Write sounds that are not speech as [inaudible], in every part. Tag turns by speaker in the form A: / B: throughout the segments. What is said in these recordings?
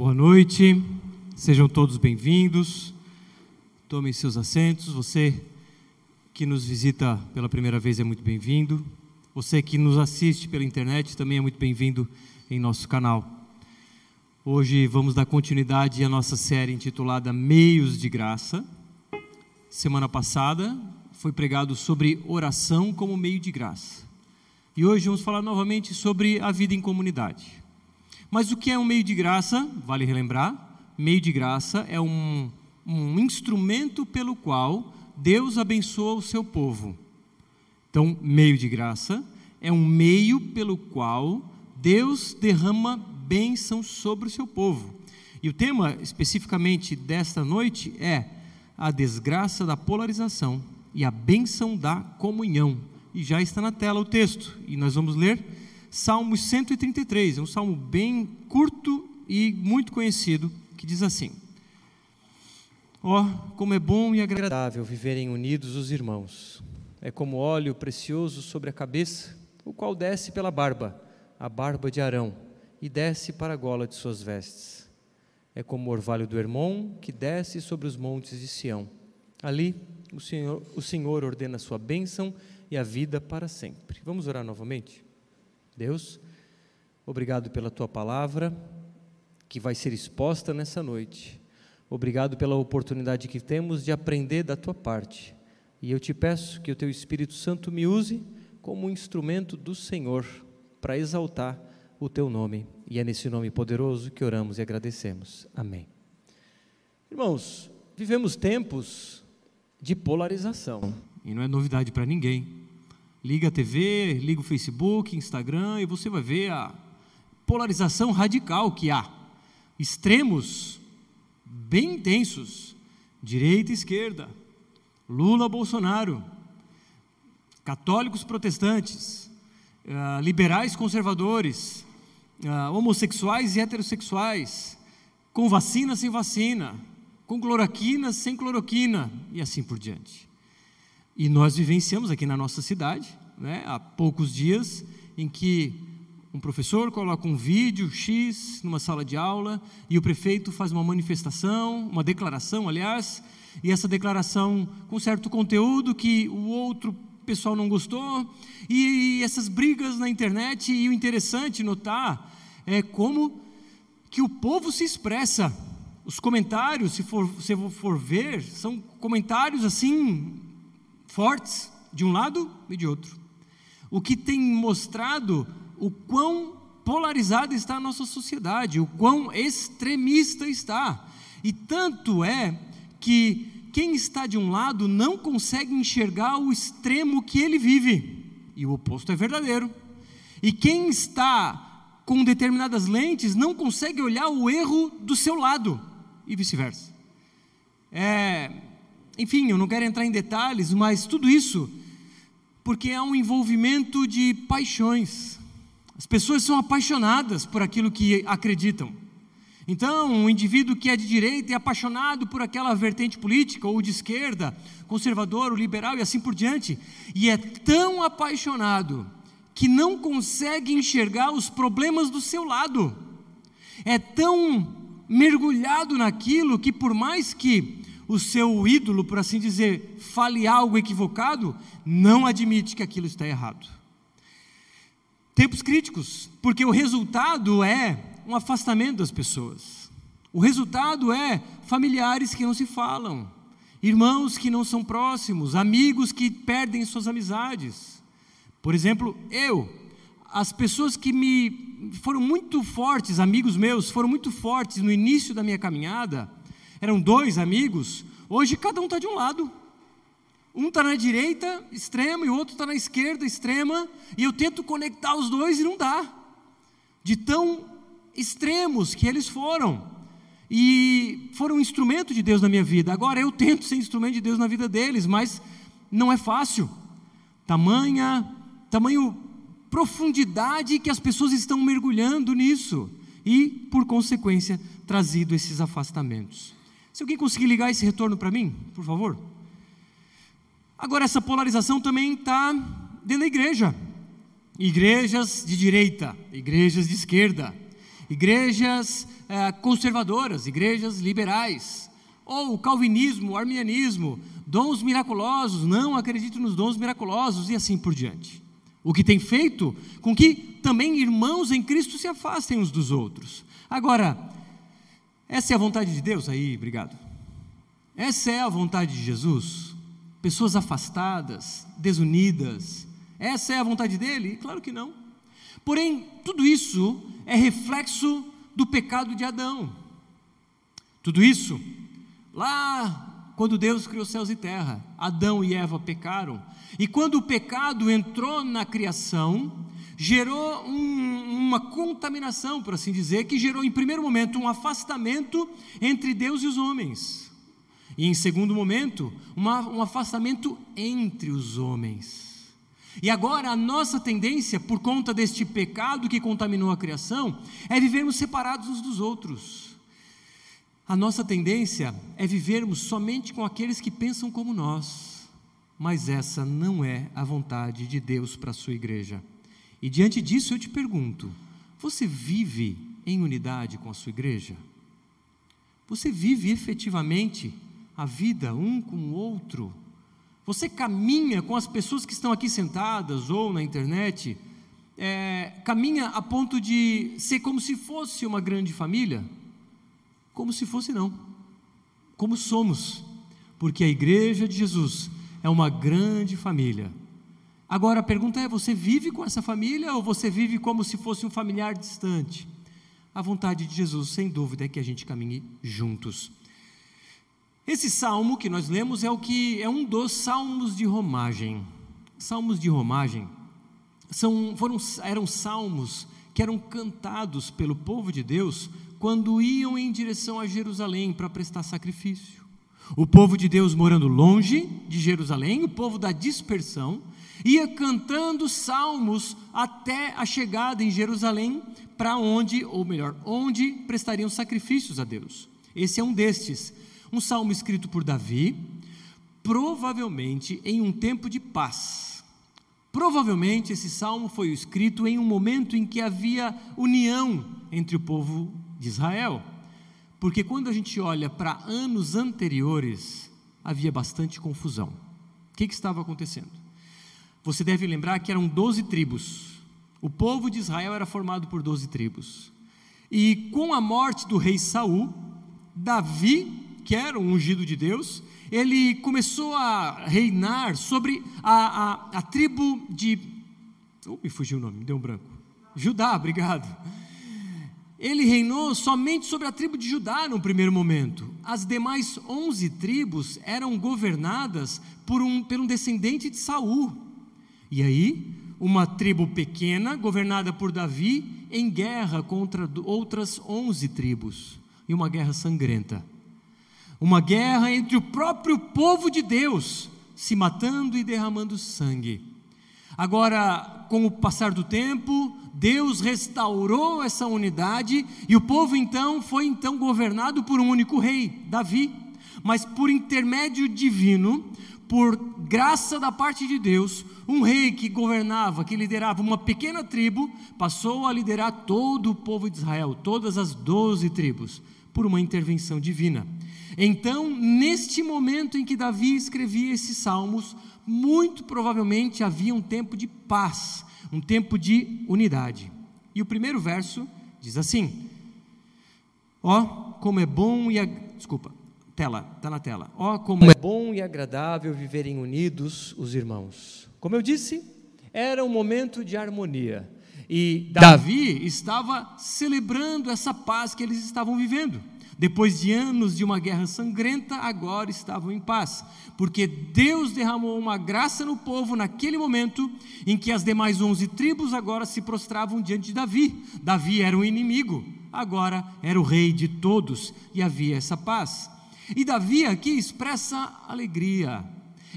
A: Boa noite, sejam todos bem-vindos. Tomem seus assentos. Você que nos visita pela primeira vez é muito bem-vindo. Você que nos assiste pela internet também é muito bem-vindo em nosso canal. Hoje vamos dar continuidade à nossa série intitulada Meios de Graça. Semana passada foi pregado sobre oração como meio de graça. E hoje vamos falar novamente sobre a vida em comunidade. Mas o que é um meio de graça? Vale relembrar: meio de graça é um, um instrumento pelo qual Deus abençoa o seu povo. Então, meio de graça é um meio pelo qual Deus derrama bênção sobre o seu povo. E o tema especificamente desta noite é a desgraça da polarização e a bênção da comunhão. E já está na tela o texto, e nós vamos ler Salmo 133, é um salmo bem curto e muito conhecido, que diz assim: Ó, oh, como é bom e agradável viverem unidos os irmãos. É como óleo precioso sobre a cabeça, o qual desce pela barba, a barba de Arão, e desce para a gola de suas vestes. É como o orvalho do Hermon, que desce sobre os montes de Sião. Ali o Senhor, o Senhor ordena a sua bênção e a vida para sempre. Vamos orar novamente? Deus, obrigado pela tua palavra que vai ser exposta nessa noite. Obrigado pela oportunidade que temos de aprender da tua parte. E eu te peço que o teu Espírito Santo me use como um instrumento do Senhor para exaltar o teu nome. E é nesse nome poderoso que oramos e agradecemos. Amém. Irmãos, vivemos tempos de polarização. E não é novidade para ninguém. Liga a TV, liga o Facebook, Instagram e você vai ver a polarização radical que há. Extremos bem intensos, direita e esquerda, Lula, Bolsonaro, católicos protestantes, uh, liberais conservadores, uh, homossexuais e heterossexuais, com vacina sem vacina, com cloroquina sem cloroquina e assim por diante. E nós vivenciamos aqui na nossa cidade, né, há poucos dias, em que um professor coloca um vídeo X numa sala de aula e o prefeito faz uma manifestação, uma declaração, aliás, e essa declaração com certo conteúdo que o outro pessoal não gostou, e essas brigas na internet, e o interessante notar é como que o povo se expressa. Os comentários, se for, se for ver, são comentários assim fortes de um lado e de outro. O que tem mostrado o quão polarizada está a nossa sociedade, o quão extremista está. E tanto é que quem está de um lado não consegue enxergar o extremo que ele vive, e o oposto é verdadeiro. E quem está com determinadas lentes não consegue olhar o erro do seu lado, e vice-versa. É, enfim, eu não quero entrar em detalhes, mas tudo isso porque é um envolvimento de paixões. As pessoas são apaixonadas por aquilo que acreditam. Então, um indivíduo que é de direita é apaixonado por aquela vertente política, ou de esquerda, conservador, ou liberal e assim por diante, e é tão apaixonado que não consegue enxergar os problemas do seu lado. É tão mergulhado naquilo que, por mais que o seu ídolo, por assim dizer, fale algo equivocado, não admite que aquilo está errado. Tempos críticos, porque o resultado é um afastamento das pessoas. O resultado é familiares que não se falam, irmãos que não são próximos, amigos que perdem suas amizades. Por exemplo, eu, as pessoas que me foram muito fortes, amigos meus, foram muito fortes no início da minha caminhada, eram dois amigos, hoje cada um está de um lado. Um está na direita extrema e o outro está na esquerda extrema, e eu tento conectar os dois e não dá. De tão extremos que eles foram. E foram um instrumento de Deus na minha vida. Agora eu tento ser instrumento de Deus na vida deles, mas não é fácil. Tamanha, tamanho profundidade que as pessoas estão mergulhando nisso e, por consequência, trazido esses afastamentos. Se alguém conseguir ligar esse retorno para mim, por favor. Agora, essa polarização também está dentro da igreja. Igrejas de direita, igrejas de esquerda, igrejas é, conservadoras, igrejas liberais, ou calvinismo, arminianismo, dons miraculosos, não acredito nos dons miraculosos e assim por diante. O que tem feito com que também irmãos em Cristo se afastem uns dos outros. Agora, essa é a vontade de Deus aí, obrigado. Essa é a vontade de Jesus? Pessoas afastadas, desunidas. Essa é a vontade dele? Claro que não. Porém, tudo isso é reflexo do pecado de Adão. Tudo isso, lá quando Deus criou céus e terra, Adão e Eva pecaram, e quando o pecado entrou na criação, gerou um, uma contaminação, por assim dizer, que gerou, em primeiro momento, um afastamento entre Deus e os homens, e em segundo momento, uma, um afastamento entre os homens. E agora a nossa tendência, por conta deste pecado que contaminou a criação, é vivermos separados uns dos outros. A nossa tendência é vivermos somente com aqueles que pensam como nós, mas essa não é a vontade de Deus para a sua igreja. E diante disso eu te pergunto: você vive em unidade com a sua igreja? Você vive efetivamente a vida um com o outro? Você caminha com as pessoas que estão aqui sentadas ou na internet, é, caminha a ponto de ser como se fosse uma grande família? Como se fosse, não. Como somos, porque a igreja de Jesus é uma grande família. Agora a pergunta é: você vive com essa família ou você vive como se fosse um familiar distante? A vontade de Jesus, sem dúvida, é que a gente caminhe juntos. Esse salmo que nós lemos é o que é um dos salmos de romagem. Salmos de romagem são, foram, eram salmos que eram cantados pelo povo de Deus quando iam em direção a Jerusalém para prestar sacrifício. O povo de Deus morando longe de Jerusalém, o povo da dispersão, ia cantando salmos até a chegada em Jerusalém, para onde, ou melhor, onde prestariam sacrifícios a Deus. Esse é um destes um salmo escrito por Davi, provavelmente em um tempo de paz. Provavelmente esse salmo foi escrito em um momento em que havia união entre o povo de Israel. Porque quando a gente olha para anos anteriores, havia bastante confusão. O que, que estava acontecendo? Você deve lembrar que eram doze tribos. O povo de Israel era formado por doze tribos. E com a morte do rei Saul, Davi que era um ungido de Deus, ele começou a reinar sobre a, a, a tribo de. Oh, me fugiu o nome, me deu um branco. Judá, obrigado. Ele reinou somente sobre a tribo de Judá no primeiro momento. As demais onze tribos eram governadas por um, por um descendente de Saul. E aí, uma tribo pequena, governada por Davi, em guerra contra outras onze tribos. E uma guerra sangrenta uma guerra entre o próprio povo de Deus, se matando e derramando sangue. Agora, com o passar do tempo, Deus restaurou essa unidade e o povo então foi então governado por um único rei, Davi. Mas por intermédio divino, por graça da parte de Deus, um rei que governava, que liderava uma pequena tribo, passou a liderar todo o povo de Israel, todas as doze tribos, por uma intervenção divina. Então, neste momento em que Davi escrevia esses salmos, muito provavelmente havia um tempo de paz, um tempo de unidade. E o primeiro verso diz assim: Ó, oh, como é bom e a... desculpa, tela, está na tela. Ó, oh, como é bom e agradável viverem unidos os irmãos. Como eu disse, era um momento de harmonia. E Davi estava celebrando essa paz que eles estavam vivendo. Depois de anos de uma guerra sangrenta, agora estavam em paz, porque Deus derramou uma graça no povo naquele momento em que as demais onze tribos agora se prostravam diante de Davi. Davi era o inimigo, agora era o rei de todos e havia essa paz. E Davi aqui expressa alegria.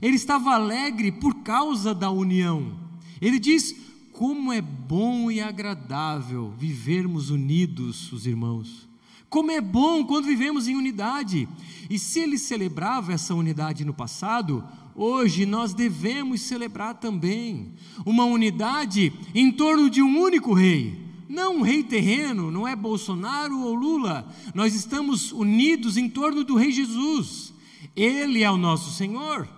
A: Ele estava alegre por causa da união. Ele diz: Como é bom e agradável vivermos unidos, os irmãos. Como é bom quando vivemos em unidade. E se ele celebrava essa unidade no passado, hoje nós devemos celebrar também uma unidade em torno de um único rei. Não um rei terreno, não é Bolsonaro ou Lula. Nós estamos unidos em torno do Rei Jesus. Ele é o nosso Senhor.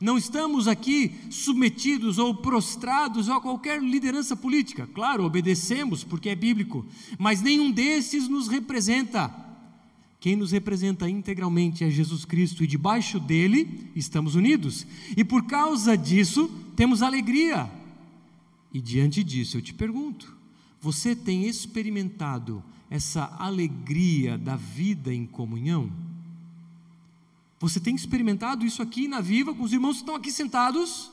A: Não estamos aqui submetidos ou prostrados a qualquer liderança política. Claro, obedecemos porque é bíblico, mas nenhum desses nos representa. Quem nos representa integralmente é Jesus Cristo e debaixo dele estamos unidos. E por causa disso, temos alegria. E diante disso, eu te pergunto: você tem experimentado essa alegria da vida em comunhão? Você tem experimentado isso aqui na Viva com os irmãos que estão aqui sentados?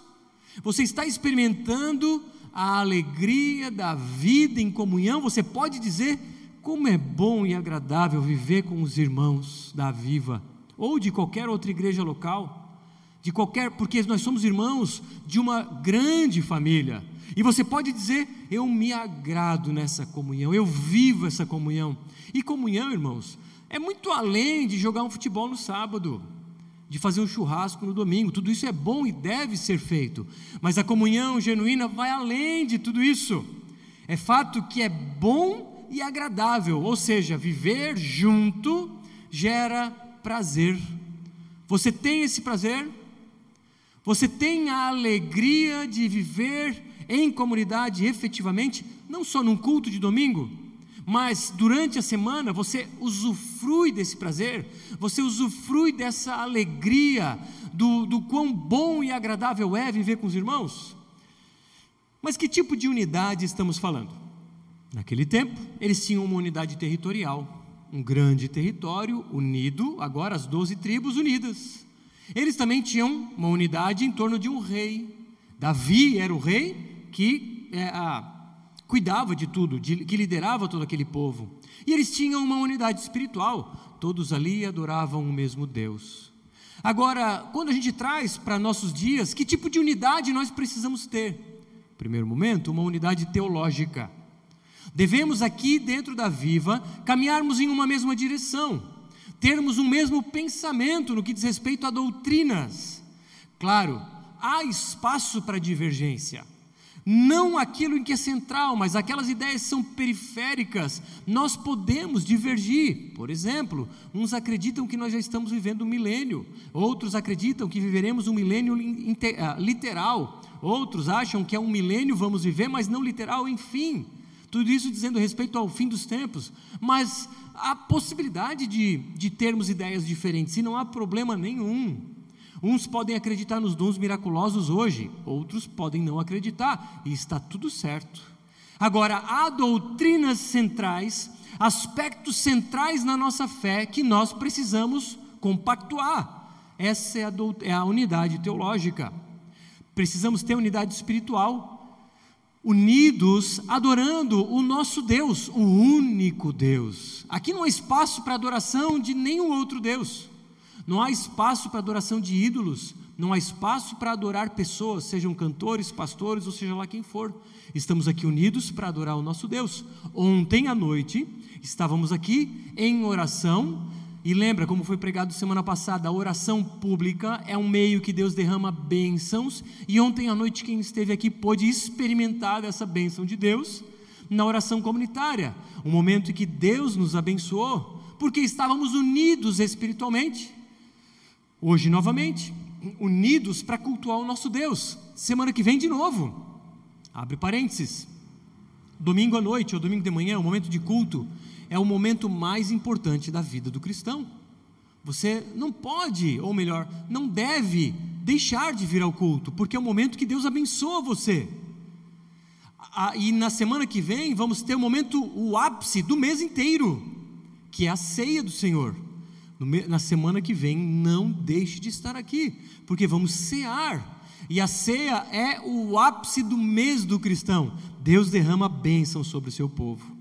A: Você está experimentando a alegria da vida em comunhão? Você pode dizer como é bom e agradável viver com os irmãos da Viva ou de qualquer outra igreja local? De qualquer, porque nós somos irmãos de uma grande família. E você pode dizer: Eu me agrado nessa comunhão, eu vivo essa comunhão. E comunhão, irmãos, é muito além de jogar um futebol no sábado, de fazer um churrasco no domingo. Tudo isso é bom e deve ser feito. Mas a comunhão genuína vai além de tudo isso. É fato que é bom e agradável, ou seja, viver junto gera prazer. Você tem esse prazer? Você tem a alegria de viver em comunidade efetivamente, não só num culto de domingo, mas durante a semana você usufrui desse prazer, você usufrui dessa alegria, do, do quão bom e agradável é viver com os irmãos. Mas que tipo de unidade estamos falando? Naquele tempo, eles tinham uma unidade territorial, um grande território unido, agora as doze tribos unidas. Eles também tinham uma unidade em torno de um rei. Davi era o rei, que é, a, cuidava de tudo, de, que liderava todo aquele povo. E eles tinham uma unidade espiritual, todos ali adoravam o mesmo Deus. Agora, quando a gente traz para nossos dias, que tipo de unidade nós precisamos ter? Primeiro momento, uma unidade teológica. Devemos aqui, dentro da Viva, caminharmos em uma mesma direção, termos um mesmo pensamento no que diz respeito a doutrinas. Claro, há espaço para divergência. Não aquilo em que é central, mas aquelas ideias são periféricas. Nós podemos divergir. Por exemplo, uns acreditam que nós já estamos vivendo um milênio, outros acreditam que viveremos um milênio ah, literal, outros acham que é um milênio vamos viver, mas não literal, enfim. Tudo isso dizendo respeito ao fim dos tempos. Mas há possibilidade de, de termos ideias diferentes, e não há problema nenhum. Uns podem acreditar nos dons miraculosos hoje, outros podem não acreditar, e está tudo certo. Agora, há doutrinas centrais, aspectos centrais na nossa fé que nós precisamos compactuar. Essa é a, é a unidade teológica. Precisamos ter unidade espiritual, unidos, adorando o nosso Deus, o único Deus. Aqui não há espaço para adoração de nenhum outro Deus. Não há espaço para adoração de ídolos, não há espaço para adorar pessoas, sejam cantores, pastores ou seja lá quem for. Estamos aqui unidos para adorar o nosso Deus. Ontem à noite estávamos aqui em oração e lembra como foi pregado semana passada, a oração pública é um meio que Deus derrama bênçãos e ontem à noite quem esteve aqui pôde experimentar essa bênção de Deus na oração comunitária, um momento em que Deus nos abençoou, porque estávamos unidos espiritualmente. Hoje, novamente, unidos para cultuar o nosso Deus. Semana que vem, de novo. Abre parênteses. Domingo à noite ou domingo de manhã, o momento de culto, é o momento mais importante da vida do cristão. Você não pode, ou melhor, não deve deixar de vir ao culto, porque é o momento que Deus abençoa você. Ah, e na semana que vem vamos ter o momento, o ápice do mês inteiro, que é a ceia do Senhor na semana que vem, não deixe de estar aqui, porque vamos cear. E a ceia é o ápice do mês do cristão. Deus derrama bênção sobre o seu povo.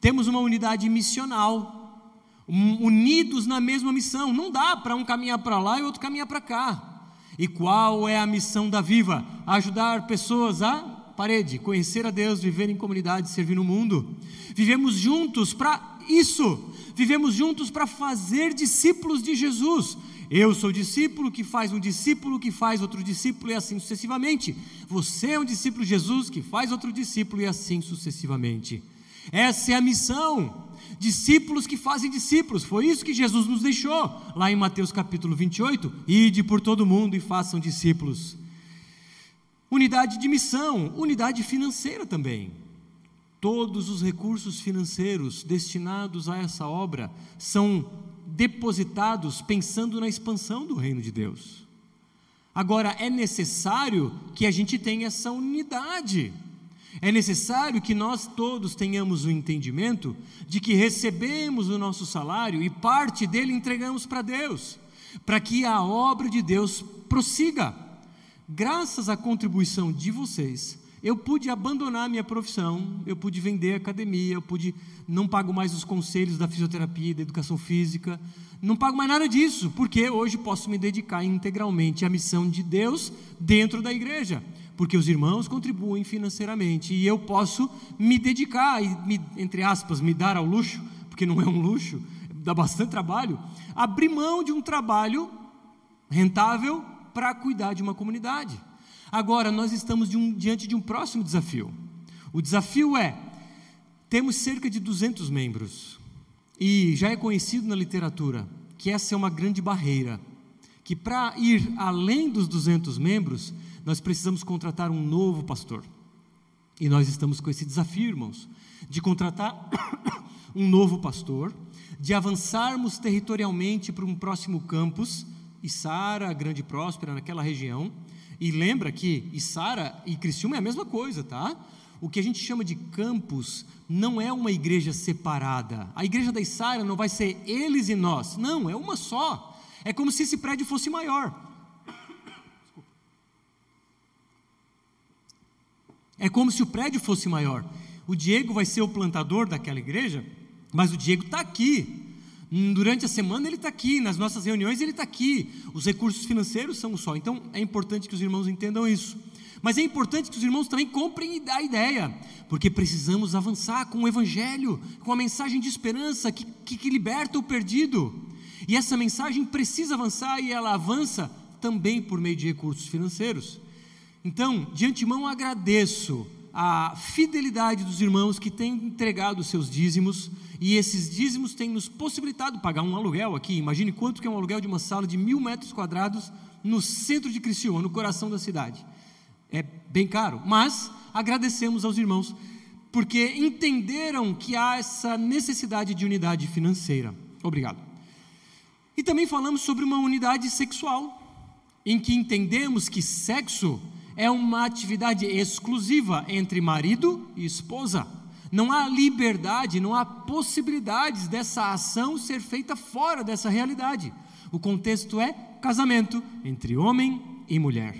A: Temos uma unidade missional, unidos na mesma missão. Não dá para um caminhar para lá e outro caminhar para cá. E qual é a missão da Viva? Ajudar pessoas a parede, conhecer a Deus, viver em comunidade, servir no mundo. Vivemos juntos para isso vivemos juntos para fazer discípulos de Jesus. Eu sou discípulo que faz um discípulo que faz outro discípulo e assim sucessivamente. Você é um discípulo de Jesus que faz outro discípulo e assim sucessivamente. Essa é a missão. Discípulos que fazem discípulos. Foi isso que Jesus nos deixou lá em Mateus capítulo 28. Ide por todo mundo e façam discípulos. Unidade de missão, unidade financeira também. Todos os recursos financeiros destinados a essa obra são depositados pensando na expansão do reino de Deus. Agora, é necessário que a gente tenha essa unidade. É necessário que nós todos tenhamos o entendimento de que recebemos o nosso salário e parte dele entregamos para Deus, para que a obra de Deus prossiga. Graças à contribuição de vocês, eu pude abandonar minha profissão, eu pude vender a academia, eu pude não pago mais os conselhos da fisioterapia, da educação física, não pago mais nada disso, porque hoje posso me dedicar integralmente à missão de Deus dentro da igreja, porque os irmãos contribuem financeiramente e eu posso me dedicar e me, entre aspas, me dar ao luxo, porque não é um luxo, dá bastante trabalho, abrir mão de um trabalho rentável para cuidar de uma comunidade. Agora, nós estamos de um, diante de um próximo desafio. O desafio é: temos cerca de 200 membros, e já é conhecido na literatura que essa é uma grande barreira, que para ir além dos 200 membros, nós precisamos contratar um novo pastor. E nós estamos com esse desafio, irmãos, de contratar [coughs] um novo pastor, de avançarmos territorialmente para um próximo campus, Sara, Grande Próspera, naquela região, e lembra que Isara e Criciúma é a mesma coisa, tá? O que a gente chama de campus não é uma igreja separada. A igreja da Isara não vai ser eles e nós. Não, é uma só. É como se esse prédio fosse maior. É como se o prédio fosse maior. O Diego vai ser o plantador daquela igreja, mas o Diego está aqui. Hum, durante a semana ele está aqui, nas nossas reuniões ele está aqui. Os recursos financeiros são só. Então é importante que os irmãos entendam isso. Mas é importante que os irmãos também comprem a ideia, porque precisamos avançar com o Evangelho, com a mensagem de esperança que, que, que liberta o perdido. E essa mensagem precisa avançar e ela avança também por meio de recursos financeiros. Então, de antemão, agradeço a fidelidade dos irmãos que têm entregado seus dízimos, e esses dízimos têm nos possibilitado pagar um aluguel aqui. Imagine quanto que é um aluguel de uma sala de mil metros quadrados no centro de Criciúma, no coração da cidade. É bem caro, mas agradecemos aos irmãos, porque entenderam que há essa necessidade de unidade financeira. Obrigado. E também falamos sobre uma unidade sexual, em que entendemos que sexo é uma atividade exclusiva entre marido e esposa. Não há liberdade, não há possibilidades dessa ação ser feita fora dessa realidade. O contexto é casamento entre homem e mulher.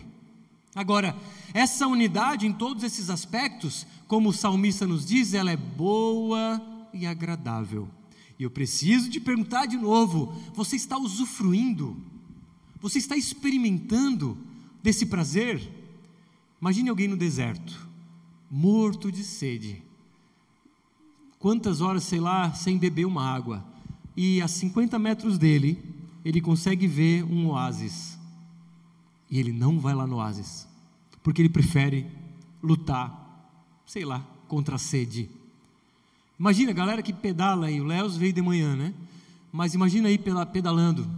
A: Agora, essa unidade em todos esses aspectos, como o salmista nos diz, ela é boa e agradável. E eu preciso te perguntar de novo: você está usufruindo? Você está experimentando desse prazer? Imagine alguém no deserto, morto de sede. Quantas horas, sei lá, sem beber uma água. E a 50 metros dele, ele consegue ver um oásis. E ele não vai lá no oásis, porque ele prefere lutar, sei lá, contra a sede. Imagina a galera que pedala aí, o Léo veio de manhã, né? Mas imagina aí pedalando.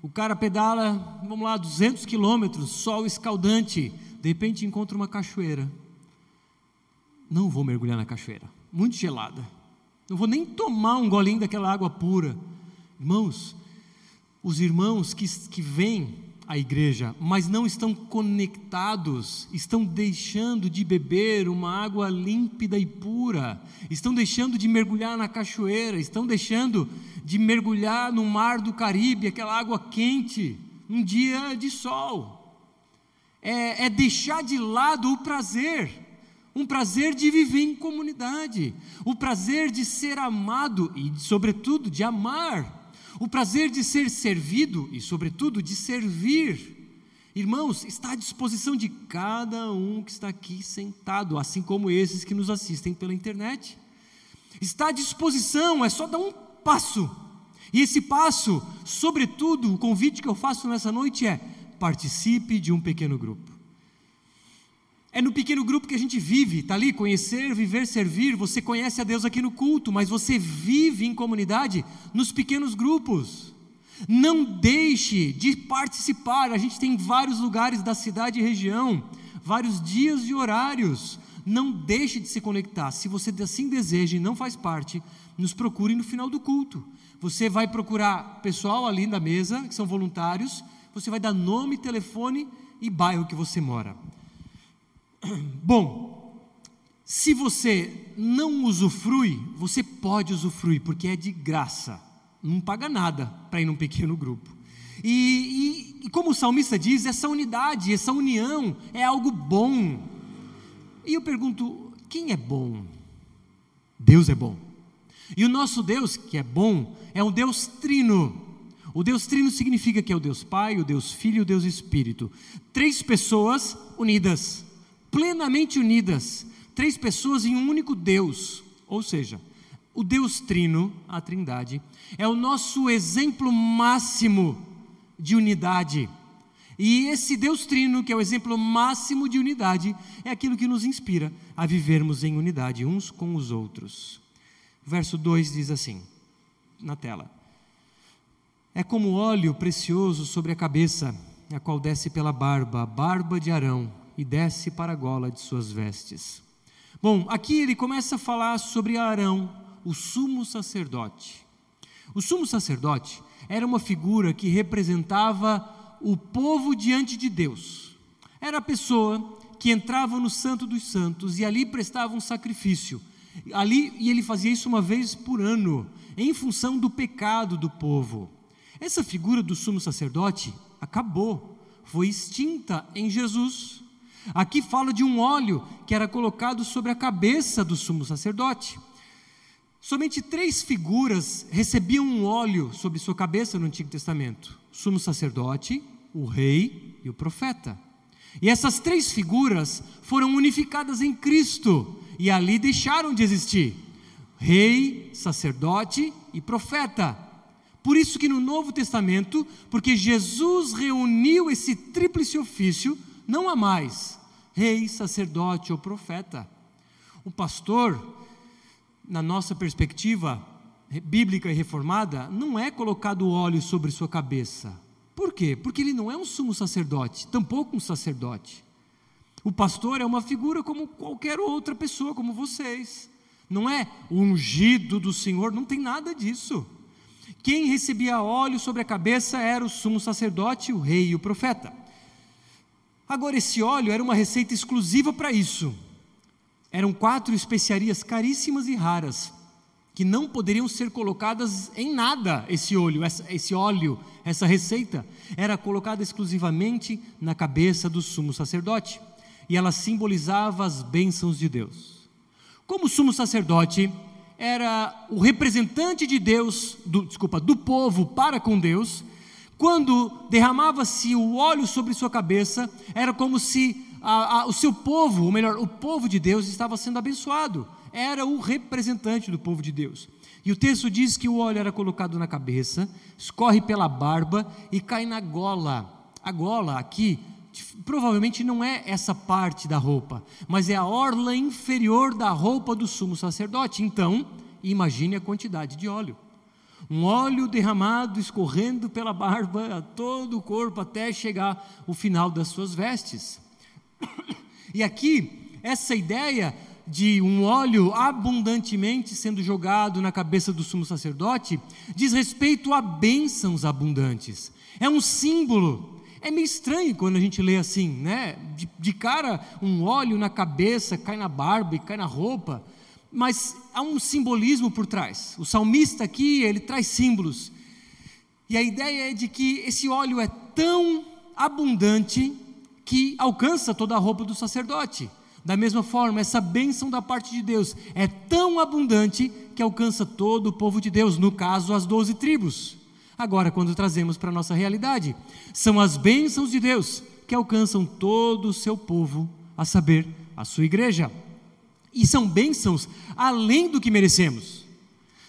A: O cara pedala, vamos lá, 200 quilômetros, sol escaldante, de repente encontra uma cachoeira. Não vou mergulhar na cachoeira, muito gelada. Não vou nem tomar um golinho daquela água pura. Irmãos, os irmãos que, que vêm à igreja, mas não estão conectados, estão deixando de beber uma água límpida e pura, estão deixando de mergulhar na cachoeira, estão deixando de mergulhar no mar do Caribe, aquela água quente, um dia de sol é, é deixar de lado o prazer um prazer de viver em comunidade, o prazer de ser amado e, sobretudo, de amar, o prazer de ser servido e, sobretudo, de servir. Irmãos, está à disposição de cada um que está aqui sentado, assim como esses que nos assistem pela internet. Está à disposição, é só dar um passo. E esse passo, sobretudo, o convite que eu faço nessa noite é: participe de um pequeno grupo. É no pequeno grupo que a gente vive, tá ali, conhecer, viver, servir. Você conhece a Deus aqui no culto, mas você vive em comunidade nos pequenos grupos. Não deixe de participar. A gente tem vários lugares da cidade e região, vários dias e horários. Não deixe de se conectar. Se você assim deseja e não faz parte, nos procure no final do culto. Você vai procurar pessoal ali na mesa, que são voluntários. Você vai dar nome, telefone e bairro que você mora. [clears throat] Bom, se você não usufrui, você pode usufruir, porque é de graça, não paga nada para ir num pequeno grupo. E, e, e, como o salmista diz, essa unidade, essa união é algo bom. E eu pergunto: quem é bom? Deus é bom. E o nosso Deus, que é bom, é um Deus trino. O Deus trino significa que é o Deus Pai, o Deus Filho e o Deus Espírito. Três pessoas unidas plenamente unidas, três pessoas em um único Deus. Ou seja, o Deus Trino, a Trindade, é o nosso exemplo máximo de unidade. E esse Deus Trino, que é o exemplo máximo de unidade, é aquilo que nos inspira a vivermos em unidade uns com os outros. Verso 2 diz assim, na tela: É como óleo precioso sobre a cabeça, a qual desce pela barba, a barba de Arão e desce para a gola de suas vestes. Bom, aqui ele começa a falar sobre Arão, o sumo sacerdote. O sumo sacerdote era uma figura que representava o povo diante de Deus. Era a pessoa que entrava no Santo dos Santos e ali prestava um sacrifício. Ali, e ele fazia isso uma vez por ano, em função do pecado do povo. Essa figura do sumo sacerdote acabou, foi extinta em Jesus. Aqui fala de um óleo que era colocado sobre a cabeça do sumo sacerdote. Somente três figuras recebiam um óleo sobre sua cabeça no Antigo Testamento: o sumo sacerdote, o rei e o profeta. E essas três figuras foram unificadas em Cristo e ali deixaram de existir: rei, sacerdote e profeta. Por isso que no Novo Testamento, porque Jesus reuniu esse tríplice ofício, não há mais rei, sacerdote ou profeta. O pastor, na nossa perspectiva bíblica e reformada, não é colocado óleo sobre sua cabeça. Por quê? Porque ele não é um sumo sacerdote, tampouco um sacerdote. O pastor é uma figura como qualquer outra pessoa, como vocês. Não é ungido do Senhor, não tem nada disso. Quem recebia óleo sobre a cabeça era o sumo sacerdote, o rei e o profeta. Agora, esse óleo era uma receita exclusiva para isso. Eram quatro especiarias caríssimas e raras, que não poderiam ser colocadas em nada, esse óleo, essa, esse óleo, essa receita, era colocada exclusivamente na cabeça do sumo sacerdote, e ela simbolizava as bênçãos de Deus. Como sumo sacerdote era o representante de Deus, do, desculpa, do povo para com Deus, quando derramava-se o óleo sobre sua cabeça, era como se a, a, o seu povo, ou melhor, o povo de Deus estava sendo abençoado. Era o representante do povo de Deus. E o texto diz que o óleo era colocado na cabeça, escorre pela barba e cai na gola. A gola aqui provavelmente não é essa parte da roupa, mas é a orla inferior da roupa do sumo sacerdote. Então, imagine a quantidade de óleo um óleo derramado escorrendo pela barba a todo o corpo até chegar o final das suas vestes. E aqui, essa ideia de um óleo abundantemente sendo jogado na cabeça do sumo sacerdote diz respeito a bênçãos abundantes. É um símbolo. É meio estranho quando a gente lê assim, né? De, de cara, um óleo na cabeça, cai na barba e cai na roupa mas há um simbolismo por trás. O salmista aqui, ele traz símbolos. E a ideia é de que esse óleo é tão abundante que alcança toda a roupa do sacerdote. Da mesma forma, essa bênção da parte de Deus é tão abundante que alcança todo o povo de Deus, no caso, as doze tribos. Agora, quando trazemos para a nossa realidade, são as bênçãos de Deus que alcançam todo o seu povo, a saber, a sua igreja. E são bênçãos além do que merecemos.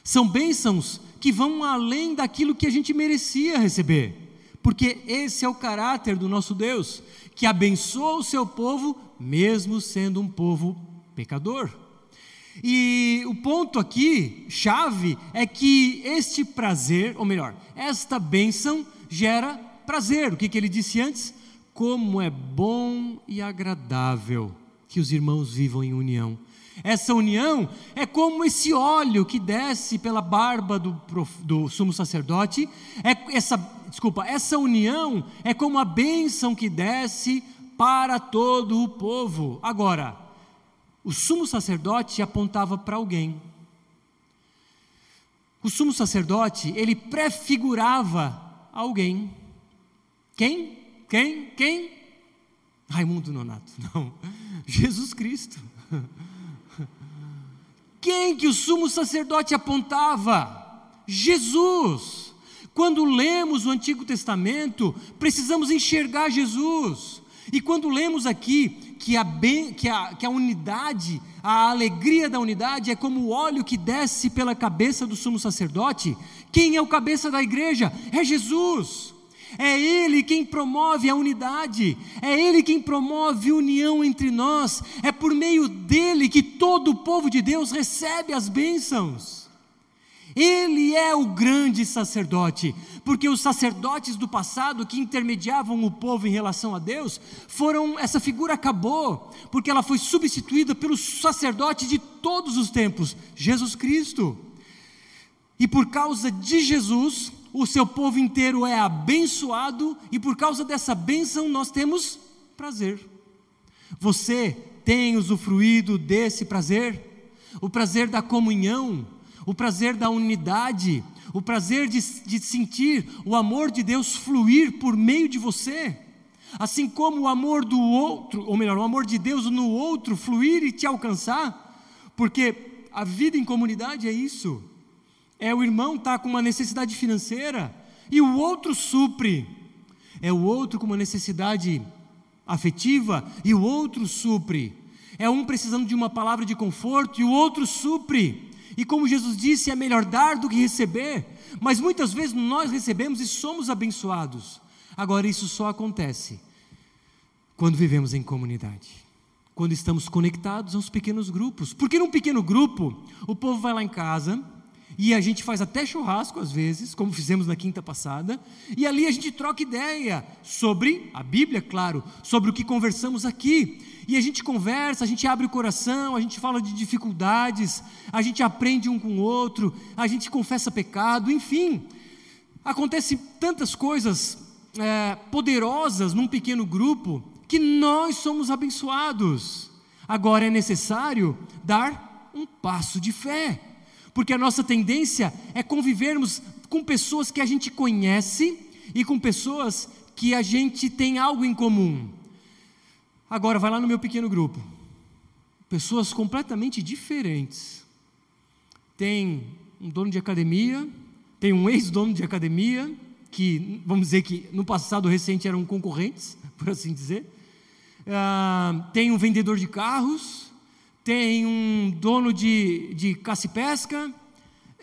A: São bênçãos que vão além daquilo que a gente merecia receber. Porque esse é o caráter do nosso Deus, que abençoa o seu povo mesmo sendo um povo pecador. E o ponto aqui, chave, é que este prazer, ou melhor, esta bênção gera prazer. O que, que ele disse antes? Como é bom e agradável que os irmãos vivam em união. Essa união é como esse óleo que desce pela barba do, do sumo sacerdote. É essa, desculpa, essa união é como a bênção que desce para todo o povo. Agora, o sumo sacerdote apontava para alguém. O sumo sacerdote, ele prefigurava alguém. Quem? Quem? Quem? Raimundo Nonato, [laughs] não. Jesus Cristo. Quem que o sumo sacerdote apontava? Jesus. Quando lemos o Antigo Testamento, precisamos enxergar Jesus. E quando lemos aqui que a, ben, que, a, que a unidade, a alegria da unidade é como o óleo que desce pela cabeça do sumo sacerdote, quem é o cabeça da igreja? É Jesus. É Ele quem promove a unidade, é Ele quem promove união entre nós, é por meio dele que todo o povo de Deus recebe as bênçãos. Ele é o grande sacerdote, porque os sacerdotes do passado que intermediavam o povo em relação a Deus, foram essa figura acabou, porque ela foi substituída pelo sacerdote de todos os tempos, Jesus Cristo. E por causa de Jesus, o seu povo inteiro é abençoado e por causa dessa bênção nós temos prazer. Você tem usufruído desse prazer? O prazer da comunhão, o prazer da unidade, o prazer de, de sentir o amor de Deus fluir por meio de você, assim como o amor do outro, ou melhor, o amor de Deus no outro fluir e te alcançar, porque a vida em comunidade é isso. É o irmão estar tá com uma necessidade financeira e o outro supre. É o outro com uma necessidade afetiva e o outro supre. É um precisando de uma palavra de conforto e o outro supre. E como Jesus disse, é melhor dar do que receber. Mas muitas vezes nós recebemos e somos abençoados. Agora, isso só acontece quando vivemos em comunidade, quando estamos conectados aos pequenos grupos. Porque num pequeno grupo, o povo vai lá em casa e a gente faz até churrasco às vezes, como fizemos na quinta passada, e ali a gente troca ideia sobre a Bíblia, claro, sobre o que conversamos aqui. E a gente conversa, a gente abre o coração, a gente fala de dificuldades, a gente aprende um com o outro, a gente confessa pecado, enfim. Acontece tantas coisas é, poderosas num pequeno grupo que nós somos abençoados. Agora é necessário dar um passo de fé, porque a nossa tendência é convivermos com pessoas que a gente conhece e com pessoas que a gente tem algo em comum. Agora, vai lá no meu pequeno grupo. Pessoas completamente diferentes. Tem um dono de academia, tem um ex-dono de academia, que vamos dizer que no passado recente eram concorrentes, [laughs] por assim dizer. Uh, tem um vendedor de carros, tem um dono de, de caça e pesca,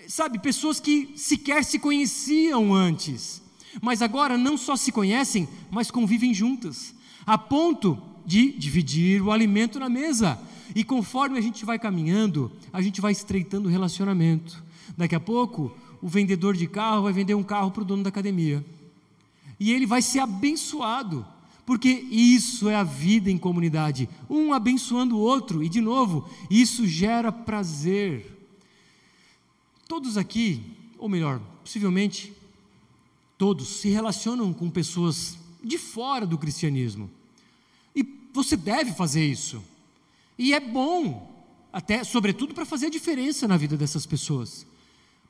A: sabe, pessoas que sequer se conheciam antes, mas agora não só se conhecem, mas convivem juntas, a ponto de dividir o alimento na mesa. E conforme a gente vai caminhando, a gente vai estreitando o relacionamento. Daqui a pouco, o vendedor de carro vai vender um carro para o dono da academia. E ele vai ser abençoado, porque isso é a vida em comunidade, um abençoando o outro, e de novo, isso gera prazer. Todos aqui, ou melhor, possivelmente todos, se relacionam com pessoas de fora do cristianismo. Você deve fazer isso. E é bom, até sobretudo para fazer a diferença na vida dessas pessoas.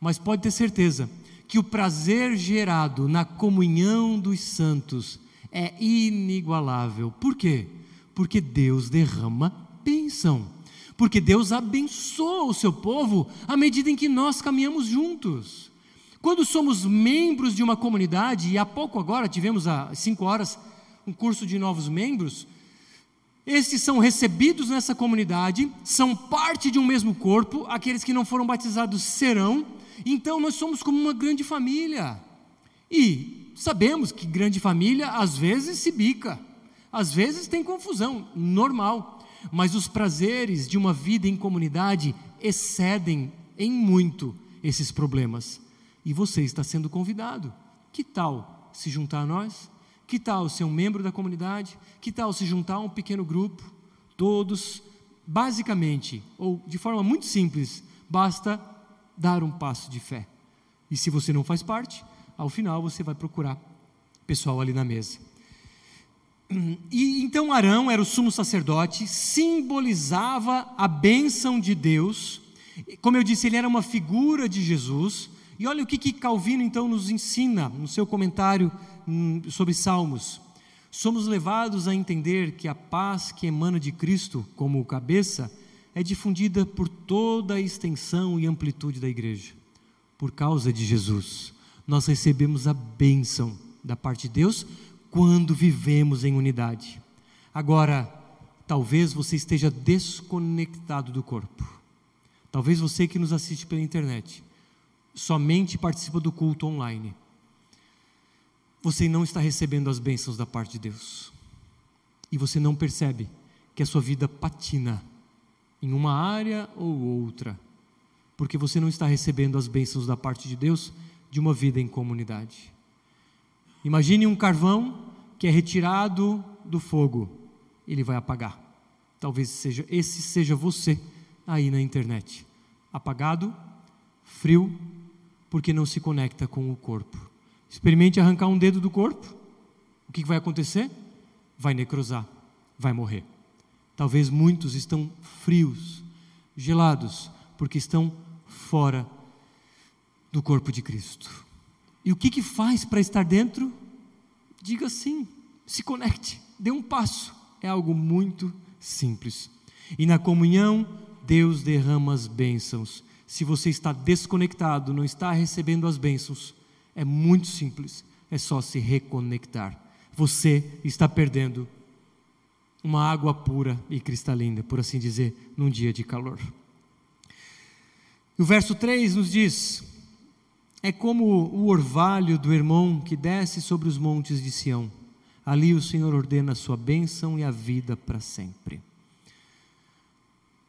A: Mas pode ter certeza que o prazer gerado na comunhão dos santos é inigualável. Por quê? Porque Deus derrama bênção. Porque Deus abençoa o seu povo à medida em que nós caminhamos juntos. Quando somos membros de uma comunidade, e há pouco agora tivemos há cinco horas um curso de novos membros, esses são recebidos nessa comunidade, são parte de um mesmo corpo, aqueles que não foram batizados serão, então nós somos como uma grande família. E sabemos que grande família às vezes se bica, Às vezes tem confusão, normal, mas os prazeres de uma vida em comunidade excedem em muito esses problemas. E você está sendo convidado. Que tal se juntar a nós? Que tal ser um membro da comunidade? Que tal se juntar a um pequeno grupo? Todos, basicamente, ou de forma muito simples, basta dar um passo de fé. E se você não faz parte, ao final você vai procurar pessoal ali na mesa. E então Arão era o sumo sacerdote, simbolizava a bênção de Deus. Como eu disse, ele era uma figura de Jesus. E olha o que, que Calvino então nos ensina no seu comentário hum, sobre Salmos. Somos levados a entender que a paz que emana de Cristo como cabeça é difundida por toda a extensão e amplitude da igreja. Por causa de Jesus, nós recebemos a bênção da parte de Deus quando vivemos em unidade. Agora, talvez você esteja desconectado do corpo. Talvez você que nos assiste pela internet somente participa do culto online. Você não está recebendo as bênçãos da parte de Deus. E você não percebe que a sua vida patina em uma área ou outra, porque você não está recebendo as bênçãos da parte de Deus de uma vida em comunidade. Imagine um carvão que é retirado do fogo, ele vai apagar. Talvez seja esse seja você aí na internet, apagado, frio, porque não se conecta com o corpo. Experimente arrancar um dedo do corpo. O que vai acontecer? Vai necrosar, vai morrer. Talvez muitos estão frios, gelados, porque estão fora do corpo de Cristo. E o que, que faz para estar dentro? Diga sim, se conecte, dê um passo. É algo muito simples. E na comunhão, Deus derrama as bênçãos. Se você está desconectado, não está recebendo as bênçãos, é muito simples, é só se reconectar. Você está perdendo uma água pura e cristalina, por assim dizer, num dia de calor. O verso 3 nos diz: é como o orvalho do irmão que desce sobre os montes de Sião. Ali o Senhor ordena a sua bênção e a vida para sempre.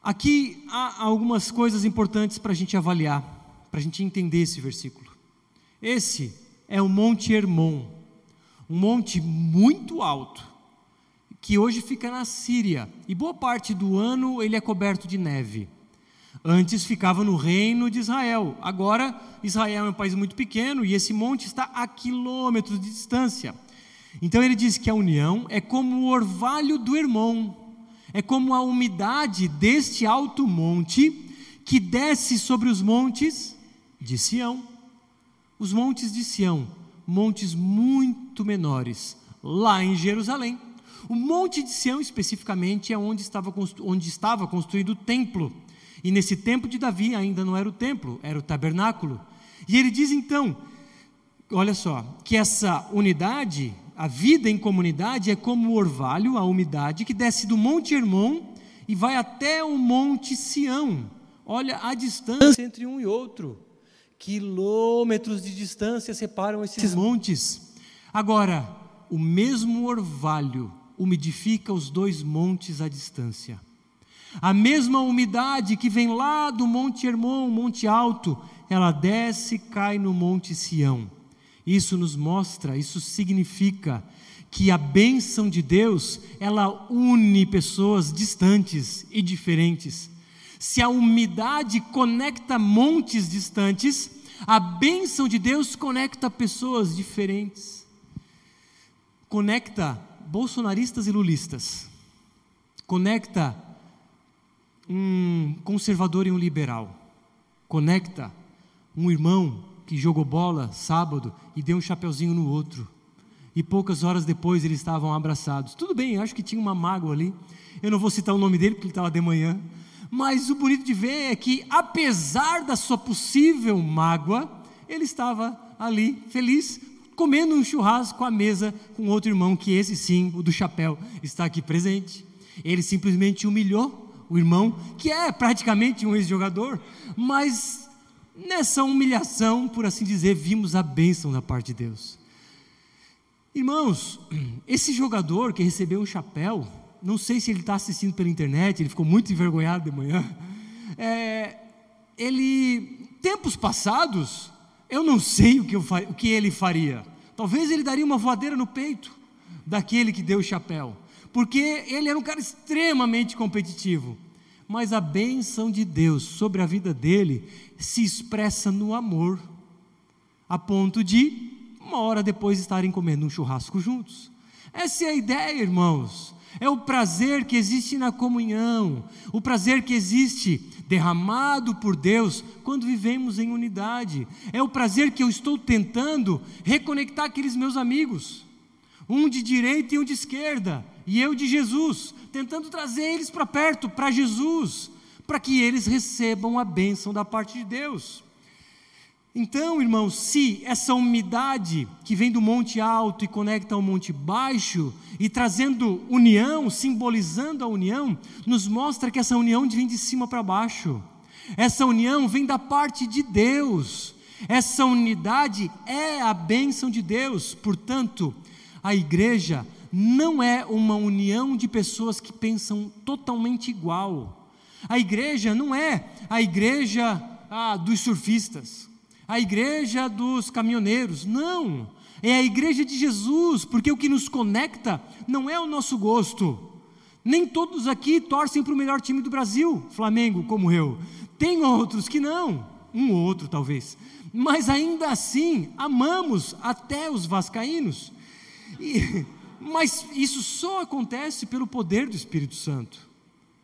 A: Aqui há algumas coisas importantes para a gente avaliar, para a gente entender esse versículo. Esse é o Monte Hermon, um monte muito alto, que hoje fica na Síria, e boa parte do ano ele é coberto de neve. Antes ficava no reino de Israel. Agora, Israel é um país muito pequeno e esse monte está a quilômetros de distância. Então ele diz que a união é como o orvalho do irmão, é como a umidade deste alto monte que desce sobre os montes de Sião. Os montes de Sião, montes muito menores, lá em Jerusalém. O monte de Sião, especificamente, é onde estava, onde estava construído o templo e nesse tempo de Davi ainda não era o templo, era o tabernáculo. E ele diz então, olha só, que essa unidade, a vida em comunidade é como o orvalho, a umidade que desce do Monte Hermon e vai até o Monte Sião. Olha a distância entre um e outro. Quilômetros de distância separam esses montes. Agora, o mesmo orvalho umidifica os dois montes à distância. A mesma umidade que vem lá do Monte Hermon, Monte Alto, ela desce e cai no Monte Sião. Isso nos mostra, isso significa que a bênção de Deus, ela une pessoas distantes e diferentes. Se a umidade conecta montes distantes, a bênção de Deus conecta pessoas diferentes. Conecta bolsonaristas e lulistas. Conecta um conservador e um liberal. Conecta um irmão que jogou bola sábado e deu um chapeuzinho no outro. E poucas horas depois eles estavam abraçados. Tudo bem, acho que tinha uma mágoa ali. Eu não vou citar o nome dele porque ele estava de manhã. Mas o bonito de ver é que, apesar da sua possível mágoa, ele estava ali feliz, comendo um churrasco à mesa com outro irmão, que esse sim, o do chapéu, está aqui presente. Ele simplesmente humilhou o irmão, que é praticamente um ex-jogador, mas nessa humilhação, por assim dizer, vimos a bênção da parte de Deus. Irmãos, [clears throat] esse jogador que recebeu um chapéu, não sei se ele está assistindo pela internet, ele ficou muito envergonhado de manhã. É, ele, tempos passados, eu não sei o que, eu, o que ele faria. Talvez ele daria uma voadeira no peito daquele que deu o chapéu, porque ele era um cara extremamente competitivo. Mas a bênção de Deus sobre a vida dele se expressa no amor, a ponto de, uma hora depois, estarem comendo um churrasco juntos. Essa é a ideia, irmãos. É o prazer que existe na comunhão, o prazer que existe derramado por Deus quando vivemos em unidade. É o prazer que eu estou tentando reconectar aqueles meus amigos, um de direita e um de esquerda, e eu de Jesus, tentando trazer eles para perto, para Jesus, para que eles recebam a bênção da parte de Deus. Então, irmãos, se essa umidade que vem do monte alto e conecta ao monte baixo, e trazendo união, simbolizando a união, nos mostra que essa união vem de cima para baixo. Essa união vem da parte de Deus. Essa unidade é a bênção de Deus. Portanto, a igreja não é uma união de pessoas que pensam totalmente igual. A igreja não é a igreja ah, dos surfistas a igreja dos caminhoneiros. Não, é a igreja de Jesus, porque o que nos conecta não é o nosso gosto. Nem todos aqui torcem para o melhor time do Brasil, Flamengo, como eu. Tem outros que não, um ou outro talvez. Mas ainda assim, amamos até os vascaínos. E, [laughs] mas isso só acontece pelo poder do Espírito Santo.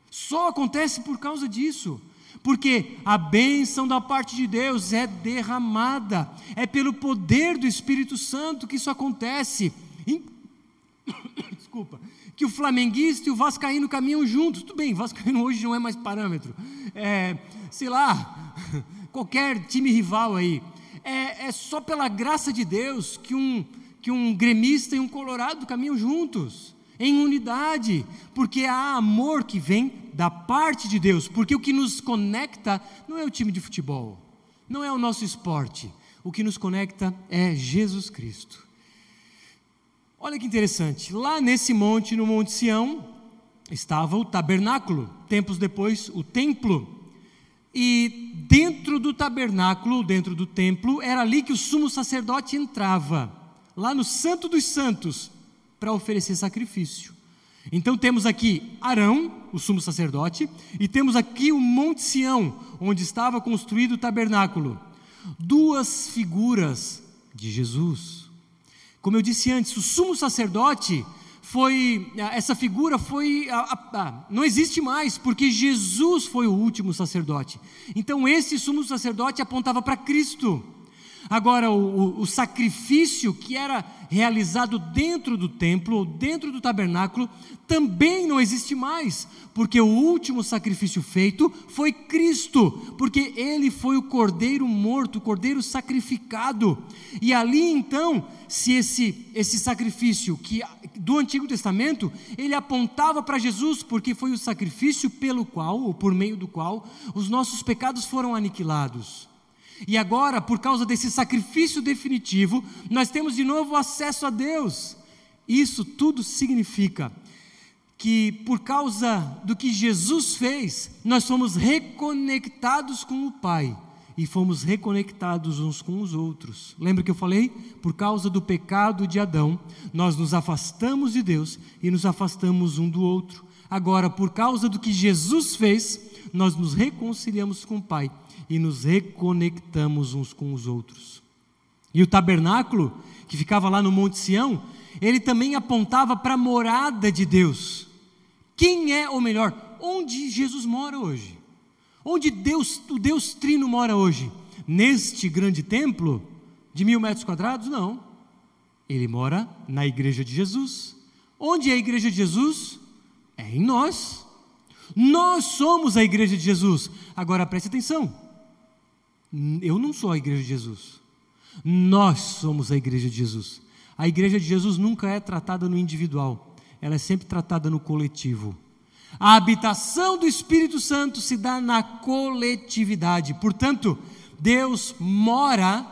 A: Só acontece por causa disso porque a bênção da parte de Deus é derramada, é pelo poder do Espírito Santo que isso acontece. [coughs] Desculpa, que o flamenguista e o vascaíno caminham juntos. Tudo bem, vascaíno hoje não é mais parâmetro. É, sei lá, [laughs] qualquer time rival aí. É, é só pela graça de Deus que um, que um gremista e um colorado caminham juntos em unidade, porque há amor que vem da parte de Deus, porque o que nos conecta não é o time de futebol, não é o nosso esporte, o que nos conecta é Jesus Cristo. Olha que interessante, lá nesse monte, no Monte Sião, estava o tabernáculo, tempos depois, o templo. E dentro do tabernáculo, dentro do templo, era ali que o sumo sacerdote entrava, lá no Santo dos Santos, para oferecer sacrifício. Então temos aqui Arão, o sumo sacerdote, e temos aqui o Monte Sião, onde estava construído o tabernáculo. Duas figuras de Jesus. Como eu disse antes, o sumo sacerdote foi, essa figura foi, não existe mais, porque Jesus foi o último sacerdote. Então esse sumo sacerdote apontava para Cristo. Agora, o, o, o, sacrifício que era realizado dentro do templo, dentro do tabernáculo, também não existe mais, porque o último sacrifício feito foi Cristo, porque ele foi o cordeiro morto, o cordeiro sacrificado. E ali então, se esse, esse sacrifício que do Antigo Testamento, ele apontava para Jesus, porque foi o sacrifício pelo qual, ou por meio do qual, os nossos pecados foram aniquilados. E agora, por causa desse sacrifício definitivo, nós temos de novo acesso a Deus. Isso tudo significa que, por causa do que Jesus fez, nós fomos reconectados com o Pai e fomos reconectados uns com os outros. Lembra que eu falei? Por causa do pecado de Adão, nós nos afastamos de Deus e nos afastamos um do outro. Agora, por causa do que Jesus fez, nós nos reconciliamos com o Pai e nos reconectamos uns com os outros. E o tabernáculo, que ficava lá no Monte Sião, ele também apontava para a morada de Deus. Quem é, ou melhor, onde Jesus mora hoje? Onde Deus, o Deus Trino mora hoje? Neste grande templo de mil metros quadrados? Não. Ele mora na igreja de Jesus. Onde é a igreja de Jesus? É em nós. Nós somos a igreja de Jesus. Agora preste atenção. Eu não sou a igreja de Jesus. Nós somos a igreja de Jesus. A igreja de Jesus nunca é tratada no individual, ela é sempre tratada no coletivo. A habitação do Espírito Santo se dá na coletividade. Portanto, Deus mora